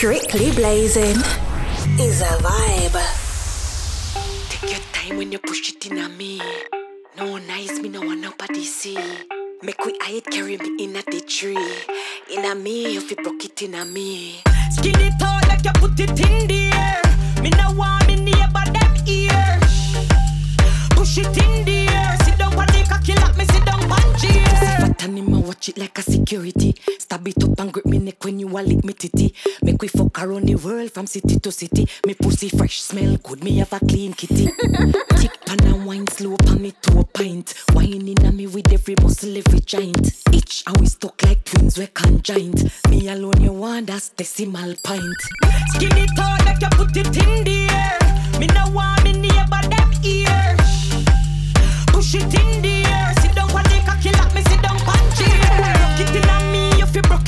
Strictly blazing is a vibe. Take your time when you push it in a me. No nice, me no want nobody see. Make we hide carry me in a the tree. In a me, if you broke it in a me. Skin it out like you put it in the air. Me no want me neighbor them ear. Push it in the air. Sit down on the cocky like me sit down on chair. Fat animal watch it like a security. Stab it up and grip me neck when you a lick me titty. Make we fuck around the world from city to city. Me pussy fresh smell good. Me have a clean kitty. Tick pan and wine slow pan me to a pint. Wine in me with every muscle, every joint. Each and we stuck like twins we conjoined. Me alone you want that's decimal pint. Skin it out like you put it in the air. Me no want me neighbor them ear. Push it in the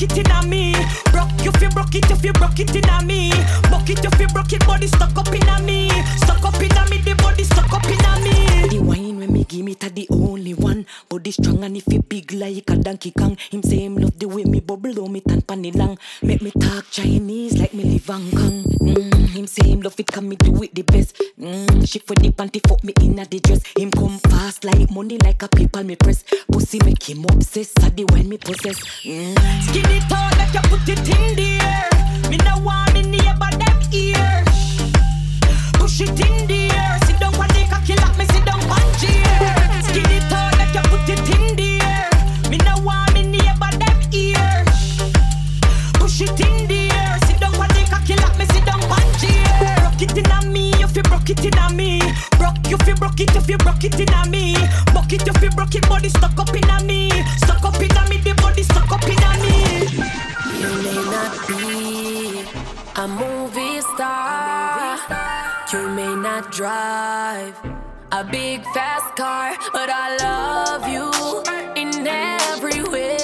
it in a me. Broke you fi broke it, you broke it in a me. Broke it you broke it, body stuck up in a me. Stuck up in a me, the body stuck up in a me. The wine when me give me ta the only one. Body strong and if it big like a donkey kong. Him say him love the way me bubble on me tan pan it. Make me talk Chinese like me live Hong Kong. Mm, him say him love it can me do it the best. Mm, she for the panty fuck me in a the dress. Him come fast like money like a people me press. Pussy make him obsessed. The when me possess. Mm. Skin it out like you put it in the air. Me no want me neighbor them ear. Push it in the air. Sit down a not be a movie star. You may not drive a big fast car, but I love you in every way.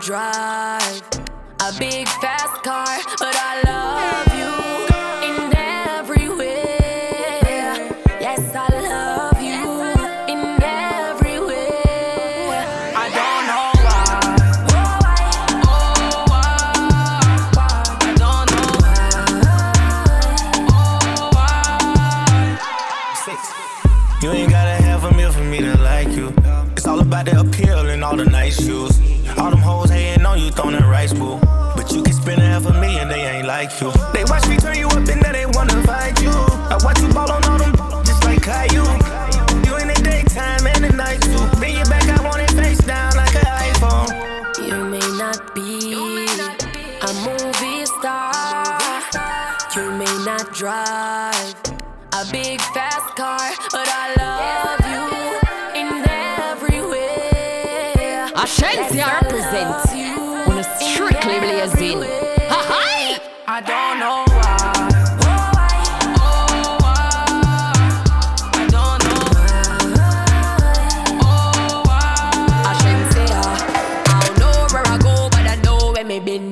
Drive. A big fast car, but I I watch you ball on all them just like Caillou. You in the daytime and the night too. Bend your back, I want it face down like an iPhone. You may not be a movie star. You may not drive a big fast car, but I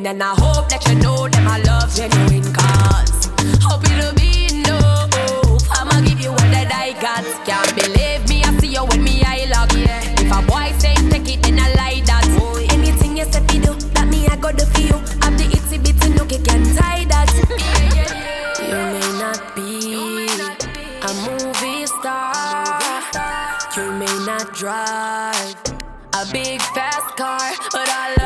where and I hope that you know that my love genuine. Cause hope it'll be enough. I'ma give you all that I got. Can't believe me, I see you when me I love. If a boy say take it, then I like that. Anything you say fi do, that me I got the feel. I'm the itsy bitsy no can tie that. You may not be a movie star. You may not drive a big fast car, but I love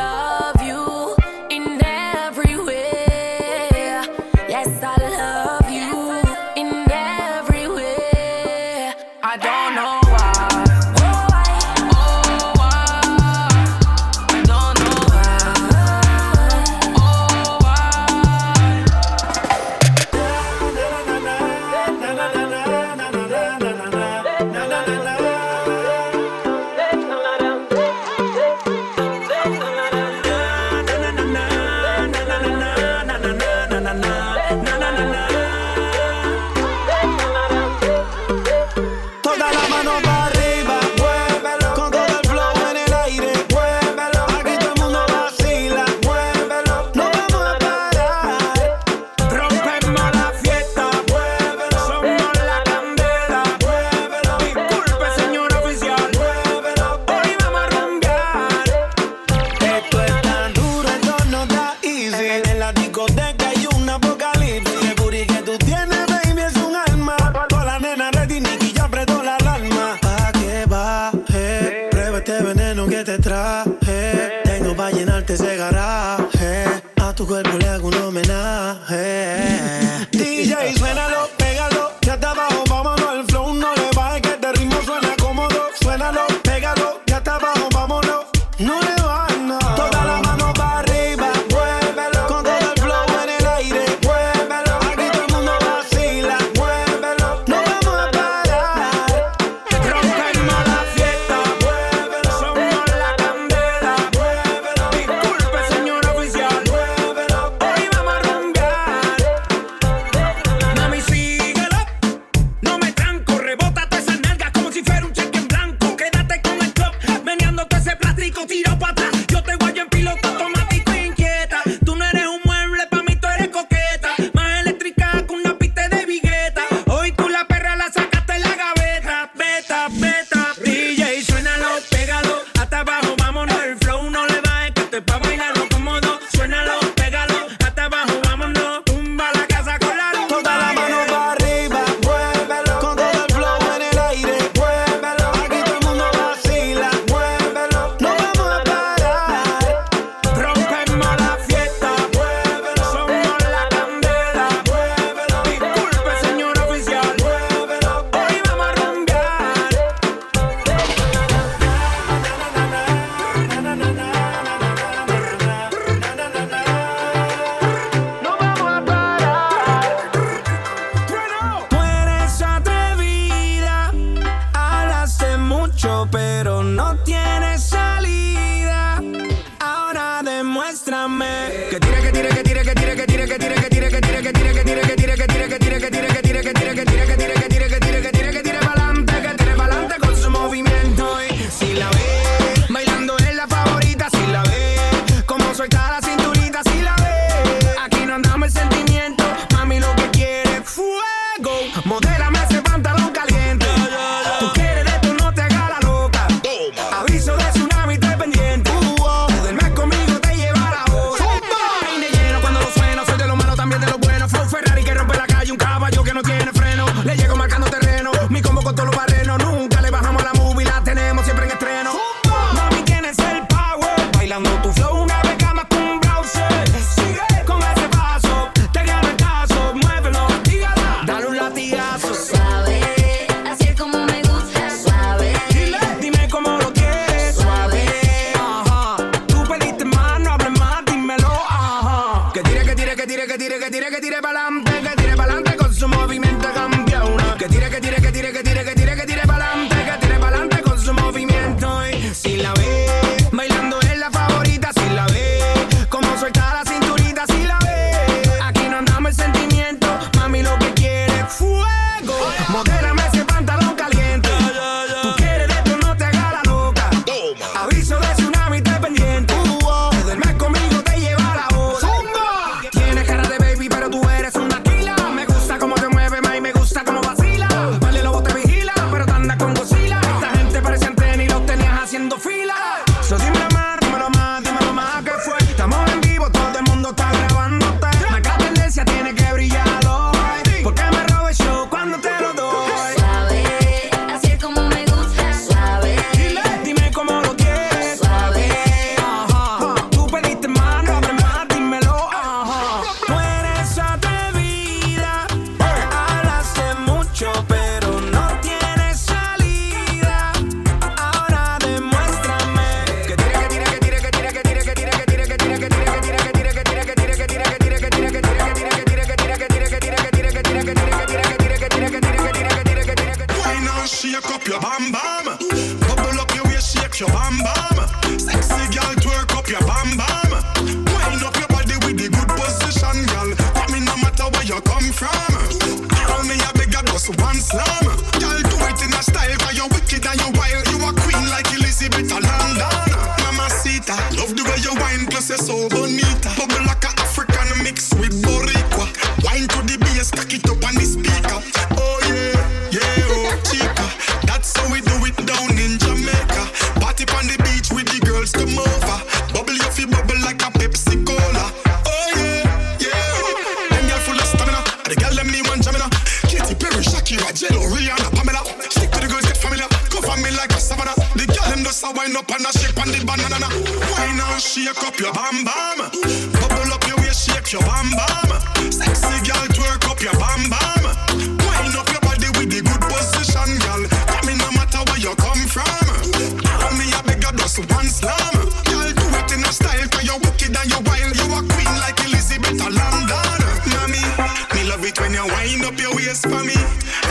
you wind up your waist for me.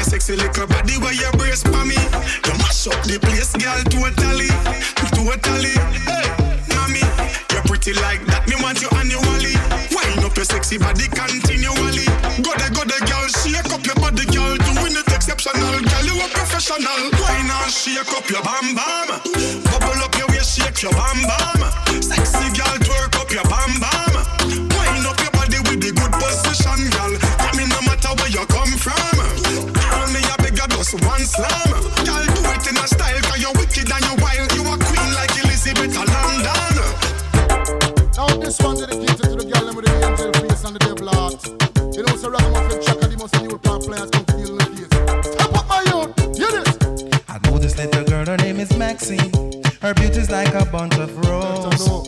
A sexy little body where you brace for me. You mash up the place, girl, totally, totally. Hey, mommy, you're pretty like that. Me want you annually. Wind up your sexy body continually. Go there, go there, girl. Shake up your body, girl. Doing it exceptional, girl. You a professional. Wine and shake up your bam bam. Bubble up your waist, shake your bam bam. Sexy girl, twerk up your bam just one slam. Girl, do it in a style, cause you're wicked and you're wild. You a queen like Elizabeth of London. Now this one dedicated to the girl them with the angel face and the devil heart. You know, so ragamuffin track and the most new plant players come to deal in the face. Step up my youth, hear this. I know this little girl, her name is Maxine. Her beauty's like a bunch of roses.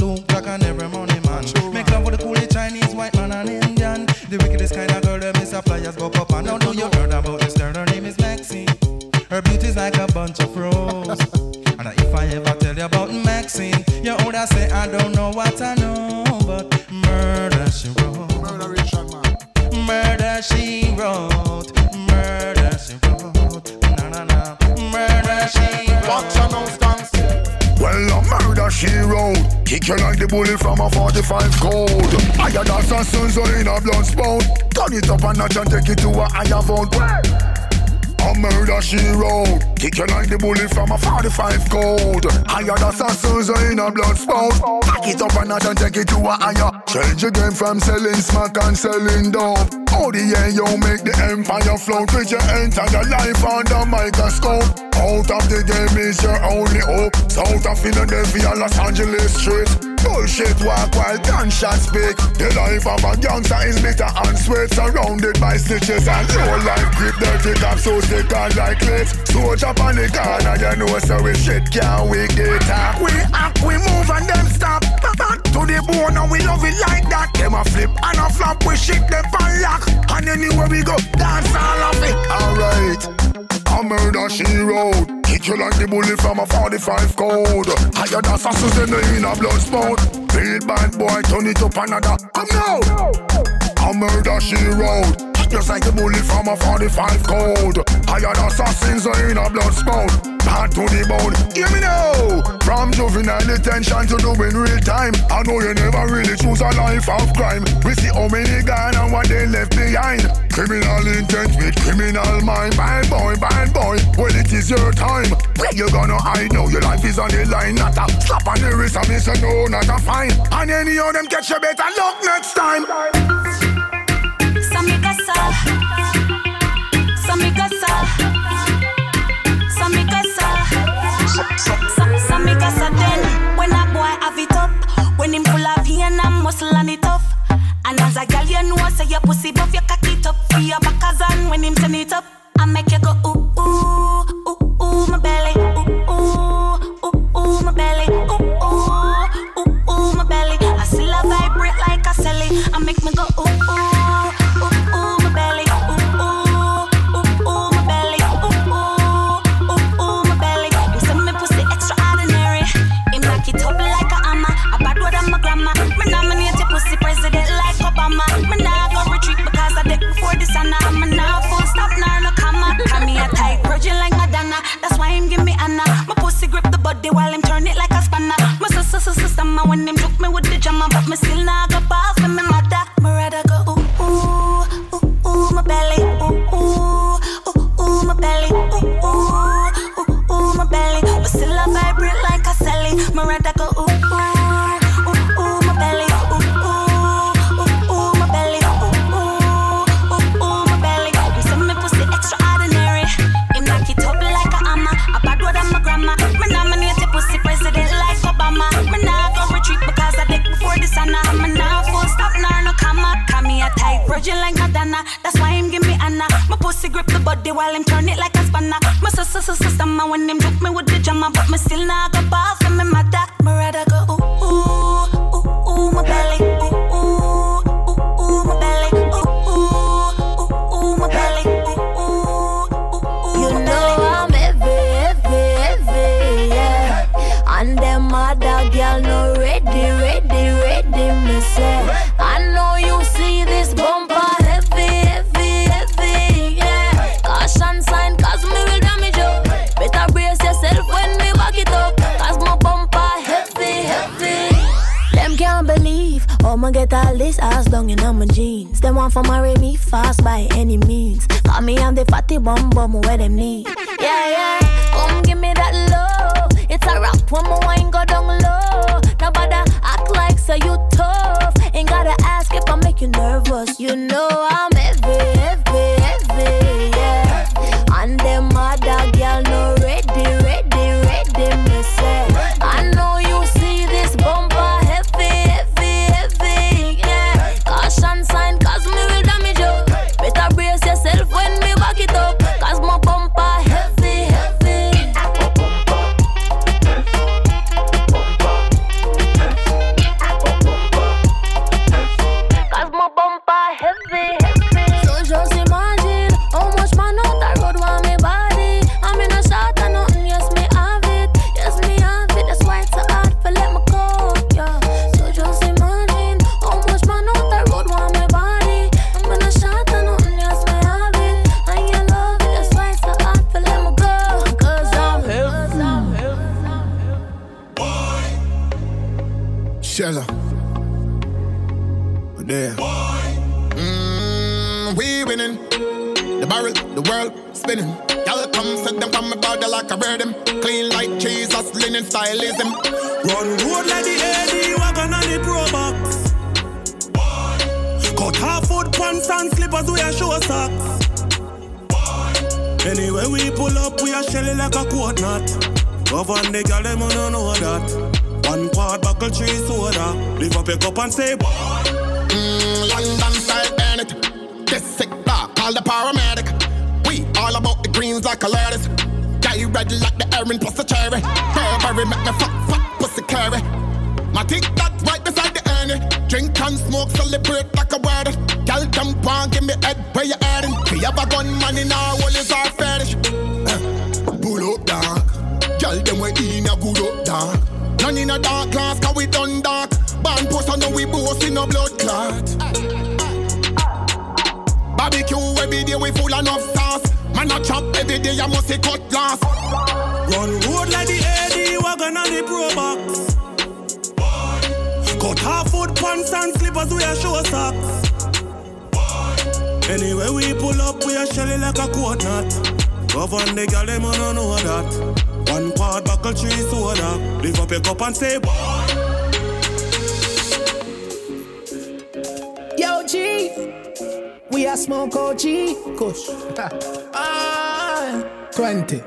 flyers go up and now know you heard about this girl. Her name is Maxine. Her beauty's like a bunch of roses. and if I ever tell you about Maxine, you older say I don't know what I know, but murder she wrote. Murderation, man. Murder she wrote. Murder she wrote. Na na na. Murder she wrote. Now stands. Well, a murder she wrote. Kick you like the bullet from a 45 code. I had assassins in a blood spout. Turn it up a notch and take it to a higher vote. A murder she wrote. Kick you like the bullet from a 45 code. I had assassins in a blood spout. Pack it up a notch and take it to a higher. Change the game from selling smack and selling dope. Oh, the yeah, you make the empire float with your entire life under microscope. Out of the game is your only hope. South of Philadelphia, Los Angeles street. Bullshit walk while gunshots speak. The life of a gangster is bitter and sweat. Surrounded by snitches and low life grip. Dirty cops so stick on like clips. Soldier on the corner, you know so we shit can't we get up. We act, we move and them stop. Back to the bone and we love it like that. Them a flip and a flop, we shit them on lock. And anywhere we go, dance all of it. Alright. A murder she wrote. You like the bullet from a 45 code. Than assassins in a blood spout. Real bad boy, turn it up another. Come now. A murder she wrote. Just like the bullet from a 45 code. Than assassins in a blood spout. Bad to the bone. Hear me now. From juvenile detention to doing real time. I know you never really choose a life of crime. We see how many gone and what they left behind. Criminal intent with criminal mind. Bad boy, bad boy. Well, it is your time. Where you gonna hide now? Your life is on the line. Not a slap on the wrist. I miss a no, not a fine. And any of them catch you better luck next time. Pussy buff, you cock it off And as a gallion was say ya possible Kaki top your backers when him turn it up, I make you go ooh down in my jeans. Want for marry me fast by any means. Me I'm the fatty bum bum where them need. Yeah, yeah. Come give me that love. It's a rap when my wine go down low. Nobody act like so you tough. Ain't gotta ask if I make you nervous. You know I'm Govern the girl them don't know that. One quad buckle three soda. Lift up your cup and say boy. Mm, London style Bennett. This sick block, call the paramedic. We all about the greens like a lettuce. Guy red like the Erin plus the cherry. Burberry make me fuck, fuck, pussy carry. My tick that right beside the Ernie. Drink and smoke, celebrate like a word. Girl jump on, give me head where you heading. We have a gun man in our wall is our fetish. We in a good up dark. None in a dark class, cause we done dark. Band post no we boast in no blood clot. Barbecue every day we full enough sauce. Man a chop every day I must say cut glass. Run road like the AD wagon and the Pro Box. Cut half foot pants and slippers we a show socks. Anyway we pull up we a shelly like a knot. Govern the girl them don't know that. One quad buckle three soda. Lift up your cup and say boy. Yo, G, we are smoke OG, Kush. ah, 20.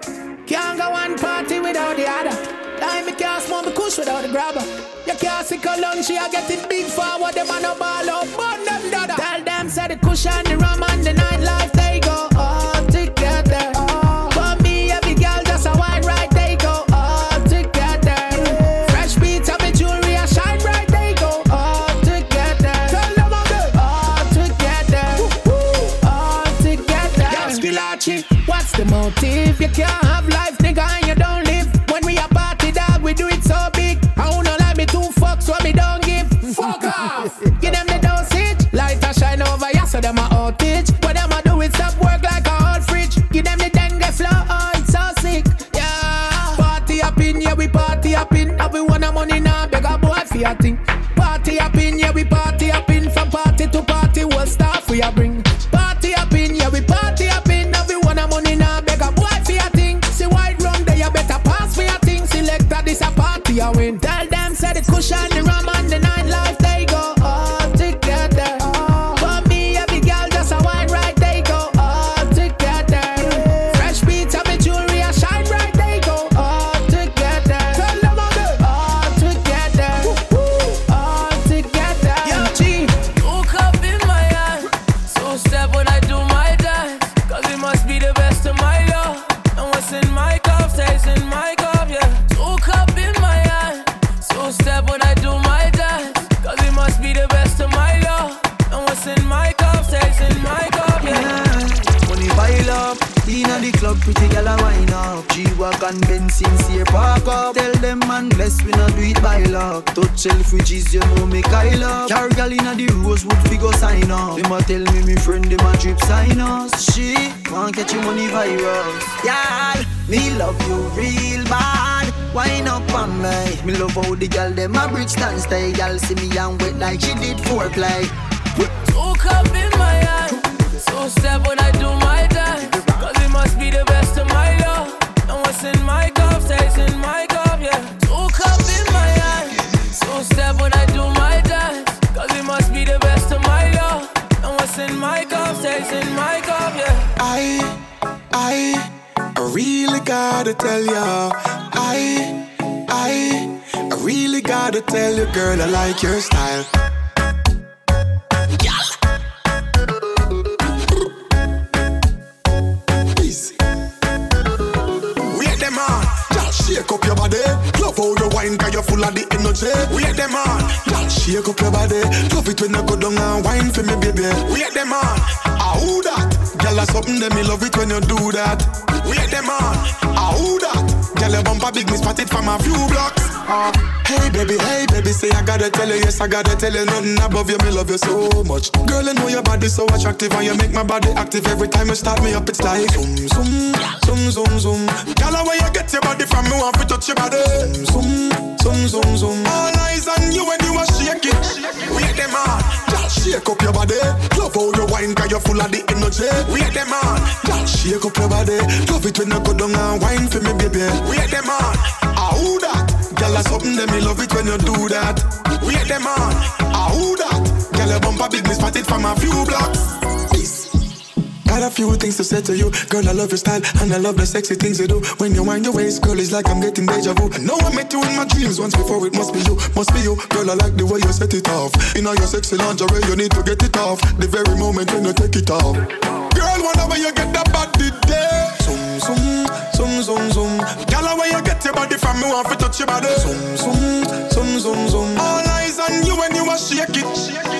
Can't go one party without the other. Time me can't smoke me Kush without the grabber. You can't see long she a get it big forward. Them a no ball out, burn them dada. Tell them say the Kush and the rum and the nightlife the motive? You can't have life, nigga, and you don't live. When we a party, dog, we do it so big. I don't know like me two fucks, what me don't give. Fuck off. Give them the dosage. Light a shine over, yeah, so them a outage. What them a do is stop work like a old fridge. Give them the dengue flow, oh, it's so sick. Yeah. Party up in, yeah, we party up in. Everyone a money now, beg a boy for your thing. Tell me me friend, them a drip sign us. She want catch you money virus. Yeah, me love you real bad. Wine up on me. Me love how the girl them a bridge stand stay. Gal see me and wet like she did foreplay. Look up in my hand. So step when I do my really gotta tell you, girl, I like your style. Shake up your body. Love how you wine, cause you're full of the energy. Wait them on, just shake up your body. Love it when you go down and wine for me, baby. Wait them on, ah who that? Girl, that's something that me love it when you do that. Wait them on, ah who that? Girl, your bumper big, me spot it from a few blocks. Ah, hey baby, hey baby, say I gotta tell you, yes I gotta tell you, nothing above you, me love you so much. Girl, I know your body so attractive and you make my body active every time you start me up. It's like zoom zoom, zoom zoom zoom. Girl, where you get your body from? Me want to touch your body. Zoom zoom, zoom zoom zoom. All eyes on you when you are shake it. Wait them on, just shake up your body. Love how you wine, cause you're full of the energy. Wait them on, just shake up your body. Love it when you go down and wine for me, baby. Wait them on, ah who that? Girl, that's something that me love it when you do that. We Wait them on, ah who that? Girl, your bumper big, me spot it from a few blocks. Got a few things to say to you, girl. I love your style and I love the sexy things you do. When you wind your waist, girl, it's like I'm getting deja vu. I know I met you in my dreams once before. It must be you, must be you, girl. I like the way you set it off. In all your sexy lingerie, you need to get it off. The very moment when you take it off, girl. Whenever you get that body zoom zoom. Girl, where you get your body from? Me want to touch your body. Zoom zoom zoom zoom zoom. All eyes on you when you a shake it.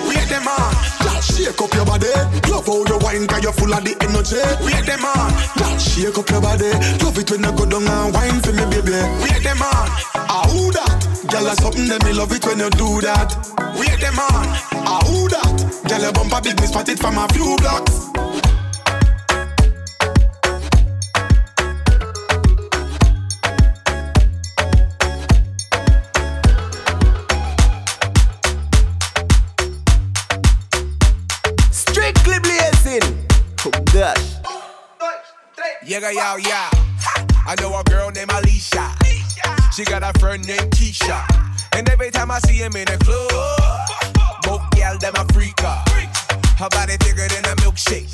Wait them on, shake up your body. Love how you wine, cause you're full of the energy. Wait them on, shake up your body. Love it when you go down and wine for me, baby. Wait them on, ah who that? Girl, that's something that me love it when you do that. Wait them on, ah who that? Girl, your bumper me spot it from a few blocks. Yeah, yeah, yeah. I know a girl named Alicia. She got a friend named Keisha. And every time I see him in the club, both gal them a freak her. Body thicker than a milkshake.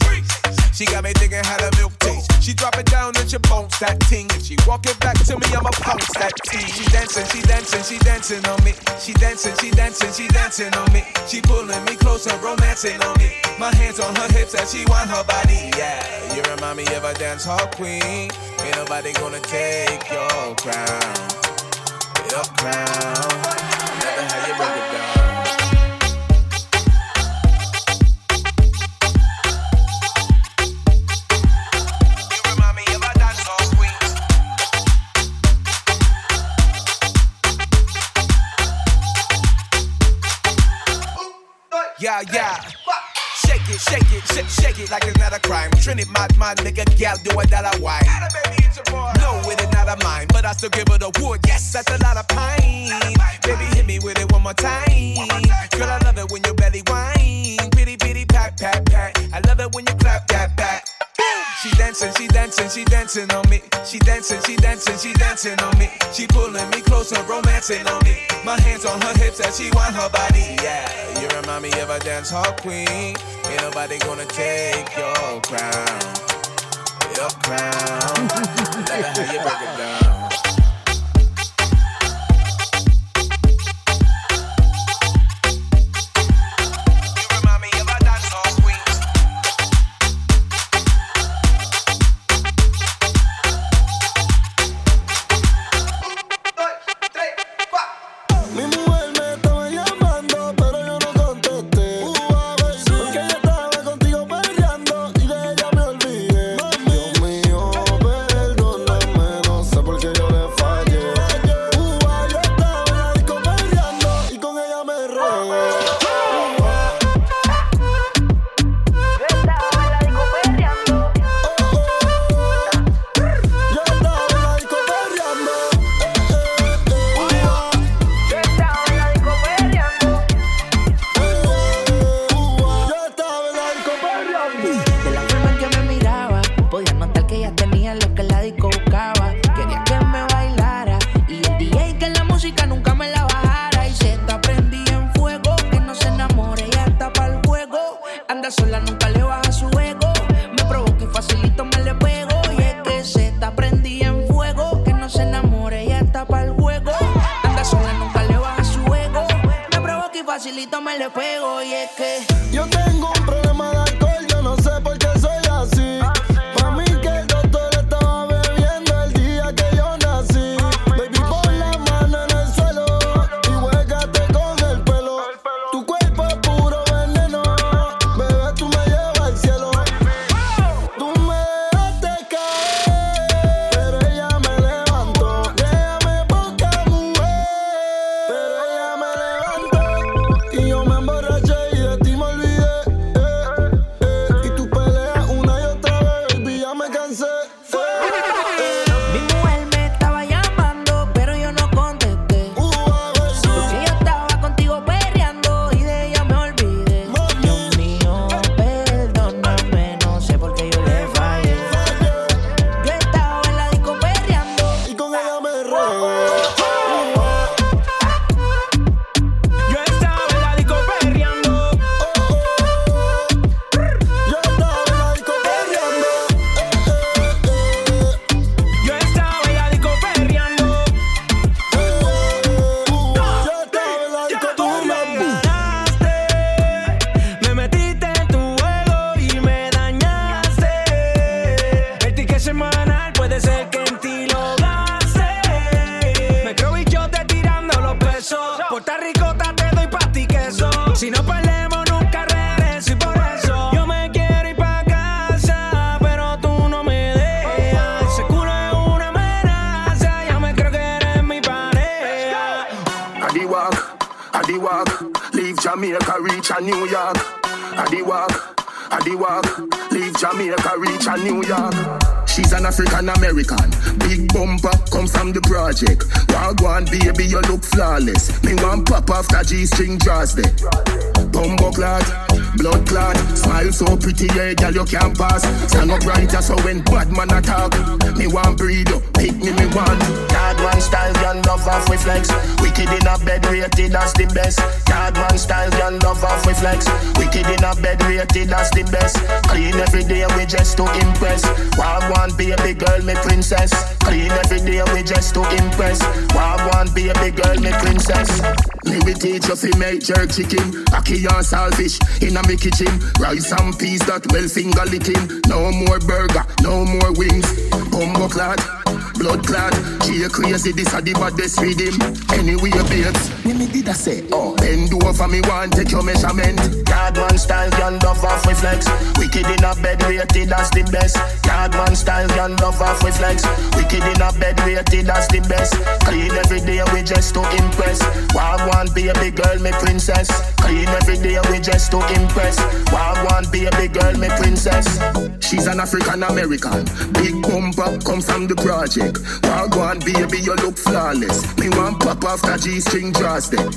She got me thinking how the milk tastes. She drop it down and she bounce that ting. If she walk it back to me, I'ma pounce that ting. She dancing, she dancing, she dancing on me. She dancing, she dancing, she dancing on me. She pulling me closer, romancing on me. My hands on her hips as she want her body. Yeah, you remind me of a dance hall queen. Ain't nobody gonna take your crown. Your crown. Yeah, yeah. Shake Shake it, shake it, shake, shake it like it's not a crime. Trinity, my, my nigga, gal, do it that I wine. No, it is not a mine, but I still give it a wood. Yes, that's a lot of pine. Baby, hit me with it one more time. Girl, I love it when your belly whine. Bitty, bitty, pat, pat, pat. I love it when you clap. She dancing, she dancing, she dancing on me. She dancing, she dancing, she dancing on me. She pulling me closer, romancing on me. My hands on her hips as she want her body. Yeah, you remind me of a dance hall queen. Ain't nobody gonna take your crown, your crown. Let how you break it down. Fi make jerk chicken, ackee and saltfish in a me kitchen. Rice and peas that well finger licking. No more burger, no more wings. Bumbo clad blood clot. She a crazy, this a the baddest rhythm. Anyway, babes, when me did I say, oh, bend over me one, take your measurement. Yard man style, gun love off reflex. Wicked in a bed, rated as the best. Yard man style, gun love off reflex. Wicked in a bed, rated as the best. Clean every day, we just to impress. Wild one, baby girl, me princess. Clean every day, we just to impress. Wild one, baby girl, me princess. She's an African American. Big bumper, come from the project. Wild one, baby, you look flawless. Me want pop off the G-string draws them.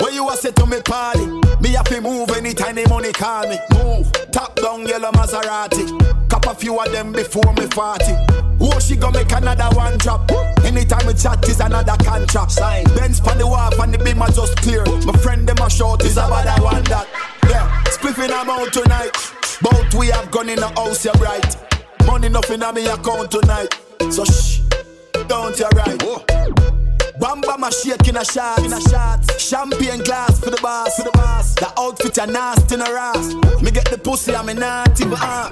When you a say to me party, me have to move anytime the money call me. Move, top down yellow Maserati. Cop a few of them before me party. Oh, she gonna make another one drop. Anytime we chat is another contract. Sign. Benz pan the wharf and the beam are just clear. My friend them a short is about that one that. Yeah, spliffing I'm out tonight. Both we have gone in the house, you right. Money nothing on me account tonight. So shh, don't you right. Oh. Bamba my shake in a shot, in a shot. Champagne glass for the boss, for the boss. The outfit a nasty in a ass. Me get the pussy, I'm a naughty but uh.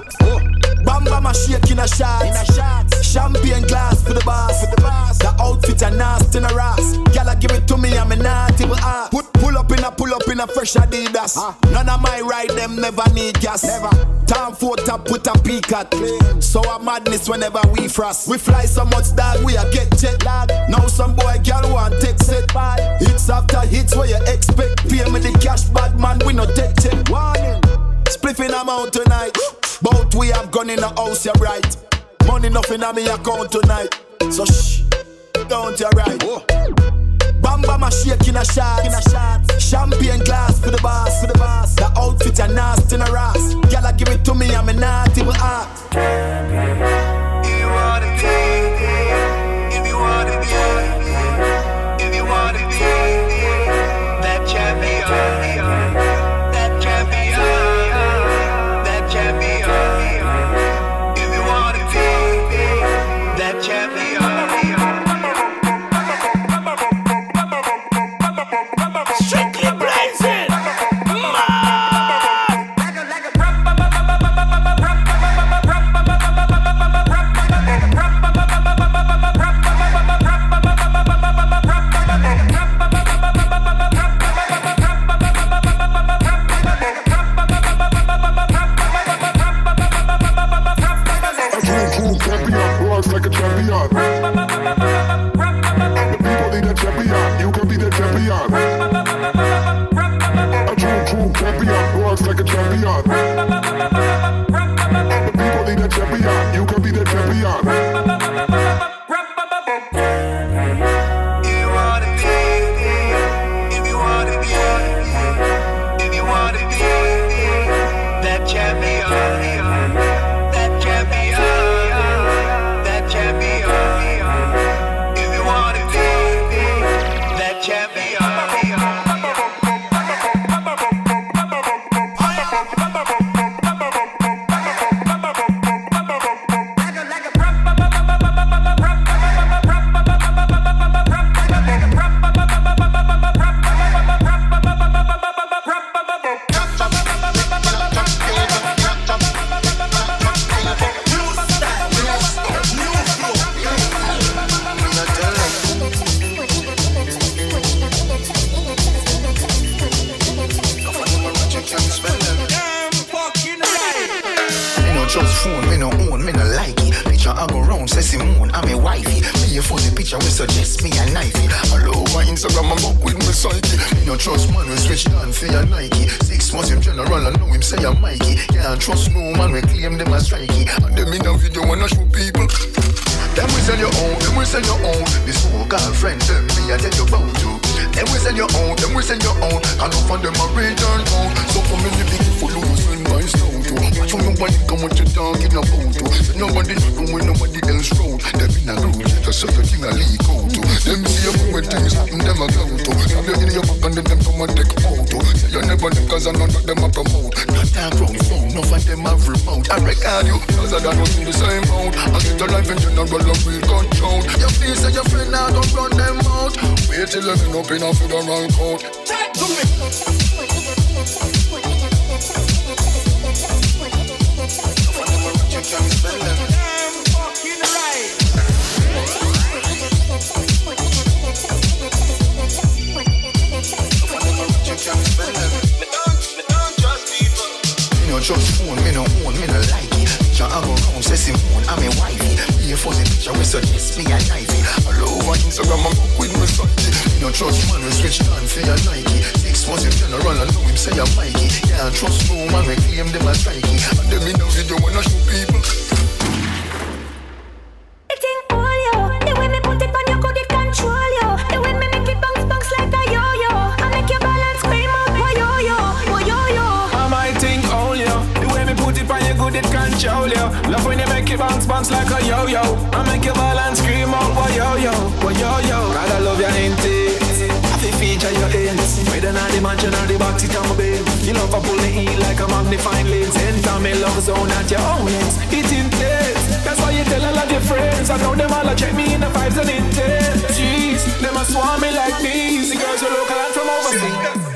Bamba my shake in a shot, in a shot. Champagne glass for the boss, for the boss. The outfit a nasty in a ass. Gyal give it to me, I'm a naughty but uh. Put pull up in a pull up in a fresh Adidas. Uh. None of my ride them never need gas. Never. Time for top put a peak at. So a madness whenever we frost. We fly so much dog, we a get jet lag. Now some boy girl want set bad. Hits after hits where you expect. Pay me the cash, bad man, we no take check. Warning. Spliffing amount tonight. Both we have gone in the house, you right. Money nothing on me account tonight. So shh, don't you right. Bamba my shake in a shot, in a shot. Champagne glass for the boss, for the boss. The outfit a nasty in a ass. Gyal give it to me, I'm a naughty with ah. art. Champion, It bounce bounce like a yo-yo. I make your balance scream out, why yo-yo, why yo-yo. God, I love your intent. I feel feature your ends. Not the mansion or the box, it on my bed. You love to pull me in like a magnifying lens. Enter me love zone at your own ends. It intense. That's why you tell all of your friends. I know them all a check me in the vibes and intent. Jeez, them a swarm me like bees. The girls are local and from overseas.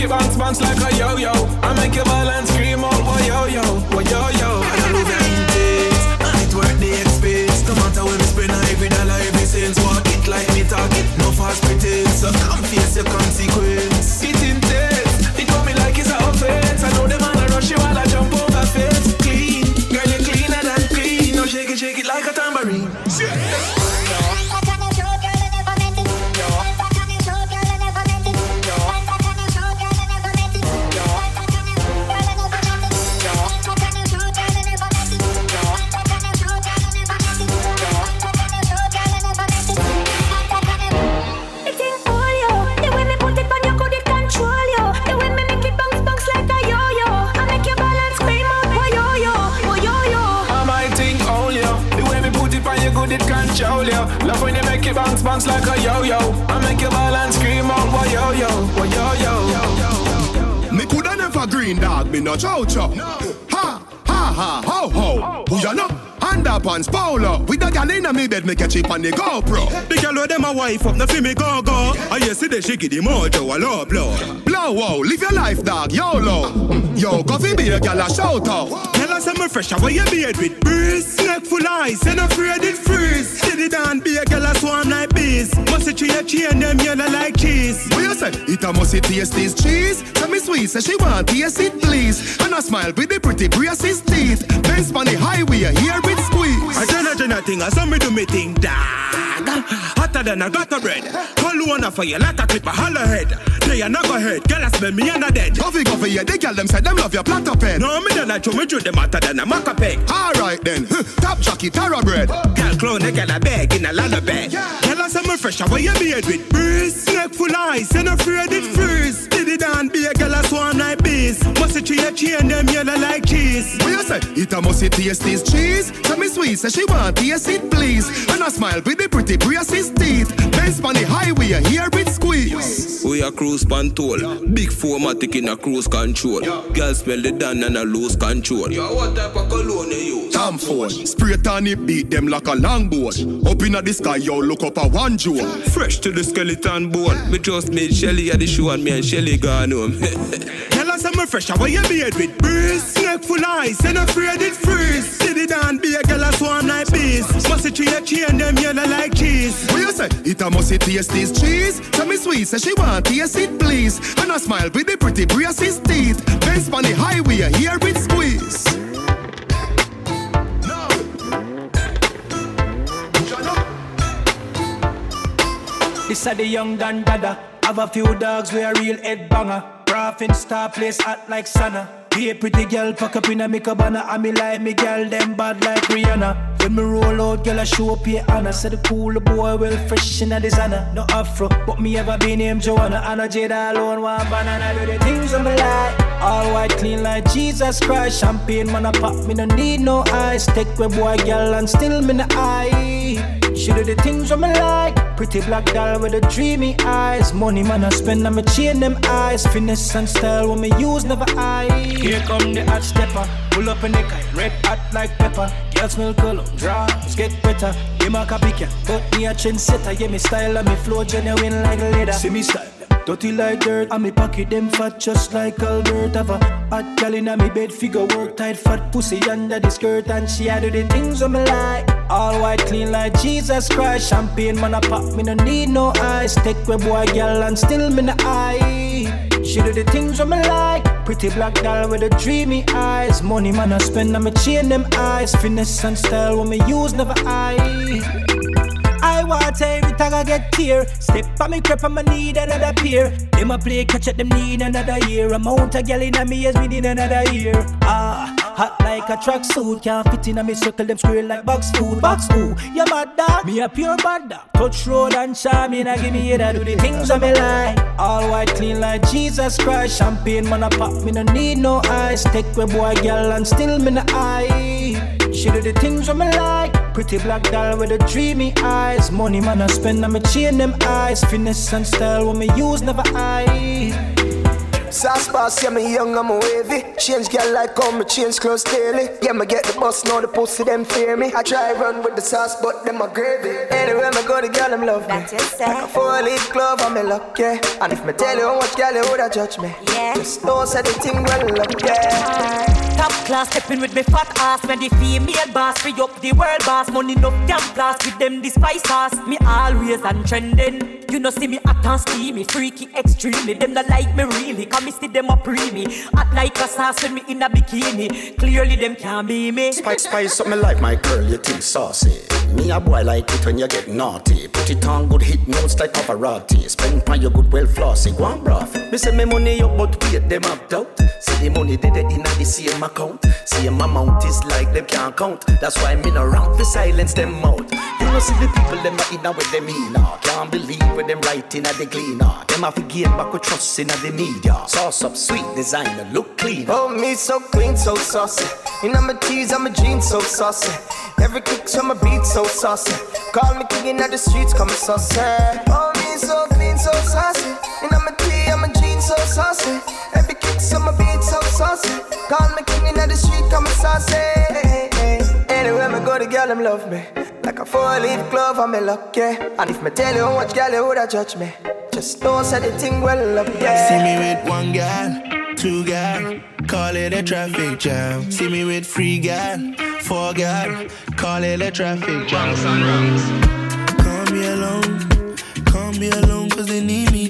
When you bounce bounce like a yo-yo. I make your balance scream out, why yo-yo, why yo-yo. I don't lose and worth the expense. No matter where me spend every dollar, every cent. Walk it like me talk it, no fast pretense. So come face your consequence. Put it on you good, it control you. Love when you make it bounce bounce like a yo-yo. I make your balance scream out, why yo-yo, why yo-yo. Me coulda never green dog, me no chow chow. Ha, ha, ha, ho, ho. Who ya know? Underpants, polo. With a gal inna me bed, me catch it on the GoPro. The girl with them a wife up, no fi me go go. Ah, I yesterday she give the mojo a low blow. Blow, wow, live your life, dog, YOLO. Yo, coffee be a gal a shout out. Tell us I'm fresh, how you beard with breeze. Neck full ice, and afraid it freeze. Did it down, be a girl a swarm like bees. Must it tree a chain, them yellow like cheese. What you say? It a must taste this cheese. Tell me sweet, say she want taste it, please. And I smile with the pretty braces teeth. Benz on the highway, here it squeeze. I tell her Jenna thing, I saw me do me thing, dog. Hotter than a gutter bread. Call one for you like a clip a hollow head. They are not go head, girl I smell me and a dead. Coffee, coffee, yeah, they girl them say them love your platter pen. No, me don't like me drew them hotter than a maca peg. Alright then, top jockey, tara bread. Girl clone, they got a bag in a lot bag. Girl I say me fresh, how you beard with breeze. Neck full ice, and afraid it freeze. Did it down, be a girl a swarm like bees. Must it tree a chain, them yellow like cheese. What you say? It a must taste this cheese. Tell me sweet, say she want taste it, please. And I smile with the pretty braces teeth. Benz on the highway, here it squeeze. We a cruise control. Big formatic in a cruise control. Girl smell the down and a lose control. Yo, what type of cologne you use? Tom Ford, spray it on it, beat them like a longboard. Up in the sky, yo, look up a one jewel. Fresh to the skeleton bone. Me just made Shelly at the show and me and Shelly gone home. Tell us I'm a fresh, how you beard with breeze. Neck full ice, and afraid it freeze. It down, be a girl a swarm like bees. Must it tree a chain, them yellow like cheese. What you say? It a must taste this cheese. Tell me sweet, say she want taste it, please. And I smile with the pretty braces teeth. Benz on the highway, here it This are the young Don Dada. Have a few dogs, we a real head banger. Raffin star place hot like Sana. Be a pretty girl, pack up in a make. I me like me girl, them bad like Rihanna. When me roll out, girl, I show up here Anna. Say the cool boy, well fresh in a designer. No afro, but me ever be named Joanna. Know Jada alone, one banana. Do the things on me like. All white, clean like Jesus Christ. Champagne, man, I pop, me no need no ice. Take my boy, girl, and still me no eye. She do the things I'm like. Pretty black doll with the dreamy eyes. Money man I spend on me chain them eyes. Finesse and style when me use never eye. Here come the hot stepper. Pull up in the car, red hot like pepper. Girls smell color, draws get better. Him a copycat, but me a trendsetter. Yeah, me style and me flow genuine like leather. See me style. Dirty like dirt, and me pocket them fat just like Albert. Have a hot gal inna me bed, figure work tight, fat pussy under the skirt, and she a do the things on me like. All white, clean like Jesus Christ. Champagne man a pop, me no need no ice. Take we boy gal and still me no eye. She do the things on me like. Pretty black doll with the dreamy eyes. Money man I spend on me chain them eyes. Finesse and style when me use never eye. Want every time I get tear. Step on me crap, I'ma need another pair. Them a play catch up, them need another year. Amount of gal inna me as me need another year. Ah, hot like a track suit. Can't fit in a me circle, them square like box food. Box ooh, you mad dog? Me a pure bad dog. Touch road and charm, me give me head, I do the things I me like. All white, clean like Jesus Christ. Champagne man a pop, me no need no ice. Take my boy gal and still me no eye. She do the things I me like. Pretty black doll with the dreamy eyes. Money man I spend on me chain them eyes. Finesse and style when me use never eye. Sauce boss, yeah, me young, I'm a wavy. Change girl like how me change clothes daily. Yeah, me get the bus, now the pussy them fear me. I try run with the sauce, but them a gravy. Anywhere me go, the girl them love me. Like a four leaf glove, I'm a luck, yeah. And if me tell you how much girl you woulda judge me, yeah. just know say the thing well up, yeah. Top class stepping with me fat ass when the female boss free up the world boss money no damn blast with them the spice sauce me always and trending you know see me hot and steamy freaky extremely them not like me really come me see them up me hot like a sauce when me in a bikini clearly them can't be me Spice, spice up me like my girl, you think saucy. Me a boy like it when you get naughty. Put it on good hit notes like Pavarotti. Spend on your good well flossy, go on broth. Me say me money up, but wait them up doubt. See the money they they in the same account. Same amount is like them can't count. That's why me no round to silence them out. You know see the people them not in a with them in uh. Can't believe when them writing at the cleaner. Them have gain back with trust in the media. Sauce up sweet designer, look clean. Oh, me so clean, so saucy. You know my tees, I'm a jeans, so saucy. Every kick to my beat, so saucy. Call me king in the streets, come saucy. Oh, me so clean, so saucy. You know my tee, I'm a jeans, so saucy. Every kick to my beat, so saucy. Call me king in the street, come saucy. Anywhere me go, the girl them love me. Like a four-leaf glove, I'm a luck, yeah. And if me tell you how much girl you woulda judge me, just know say the thing well up, yeah. See me with one girl, two girl, call it a traffic jam. See me with three girl, four girl, call it a traffic jam. Call me alone, call me alone cause they need me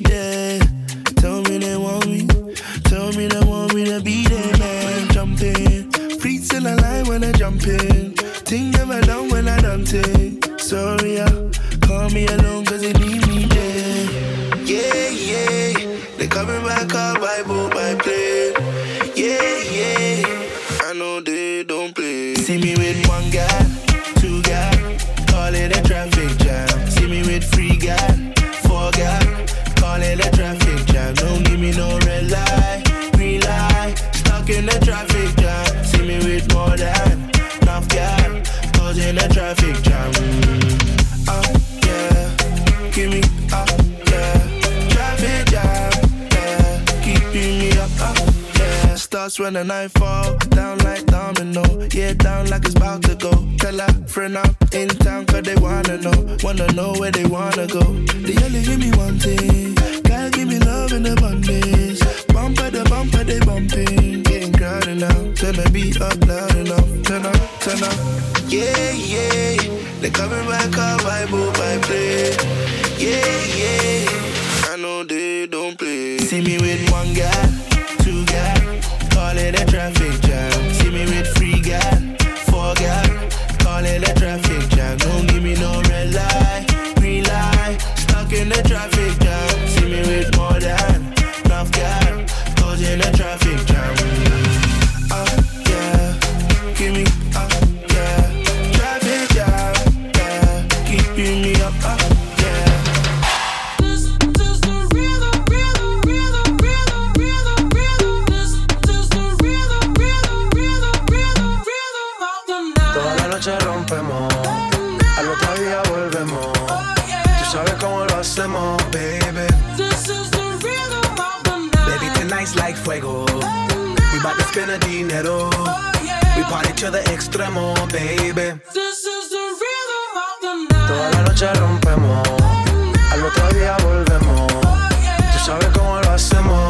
Starts when lo hacemos, baby. This is the rhythm of the night. Baby, tonight's like fuego. We bout to spend a dinero. Oh, yeah. We party to the extremo, baby. This is the rhythm of the night. Toda la noche rompemos. Al otro día volvemos. Oh, yeah. Tú sabes cómo lo hacemos.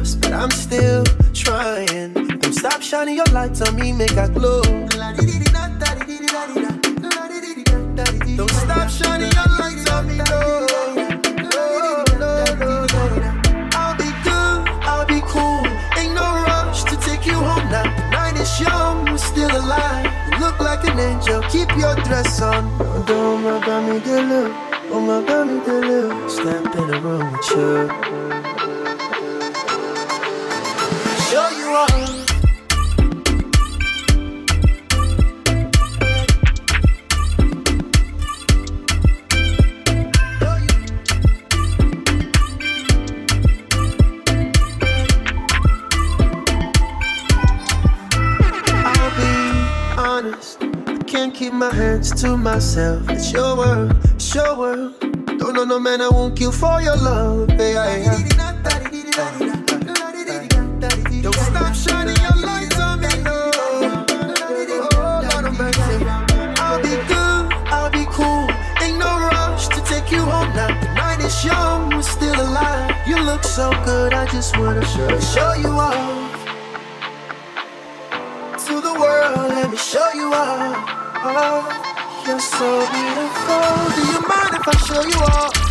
Lost, but I'm still trying. Don't stop shining your lights on me, make I glow. Don't stop shining your lights on me, no. No, no, no. I'll be good, I'll be cool. Ain't no rush to take you home now. The night is young, we're still alive. You look like an angel, keep your dress on. Oh, don't my God, me the look. Oh my God, me the look. Step in the room with you. To myself. It's your world, it's your world. Don't know no man I won't kill for your love. Hey, hey, so good, I just wanna show, show you off. To the world, let me show you off. Oh, you're so beautiful. Do you mind if I show you off?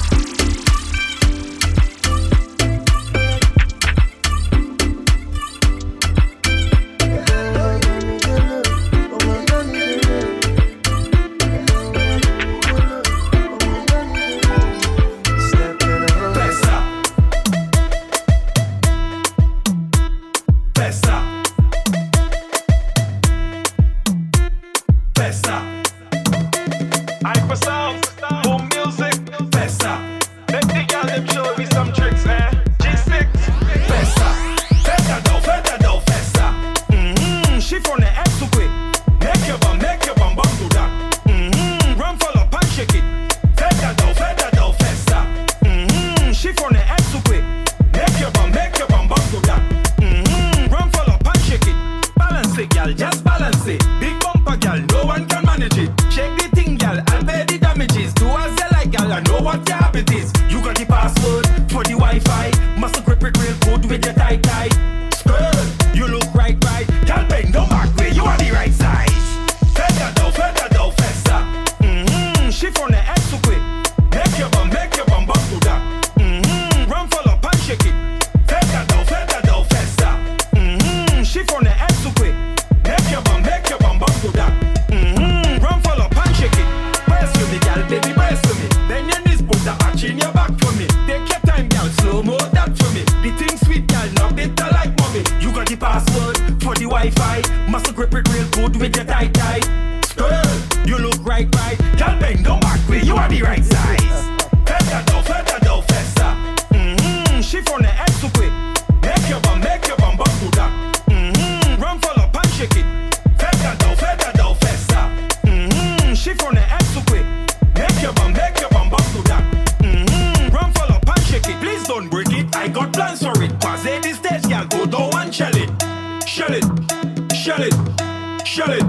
shut it, shut it, shut it.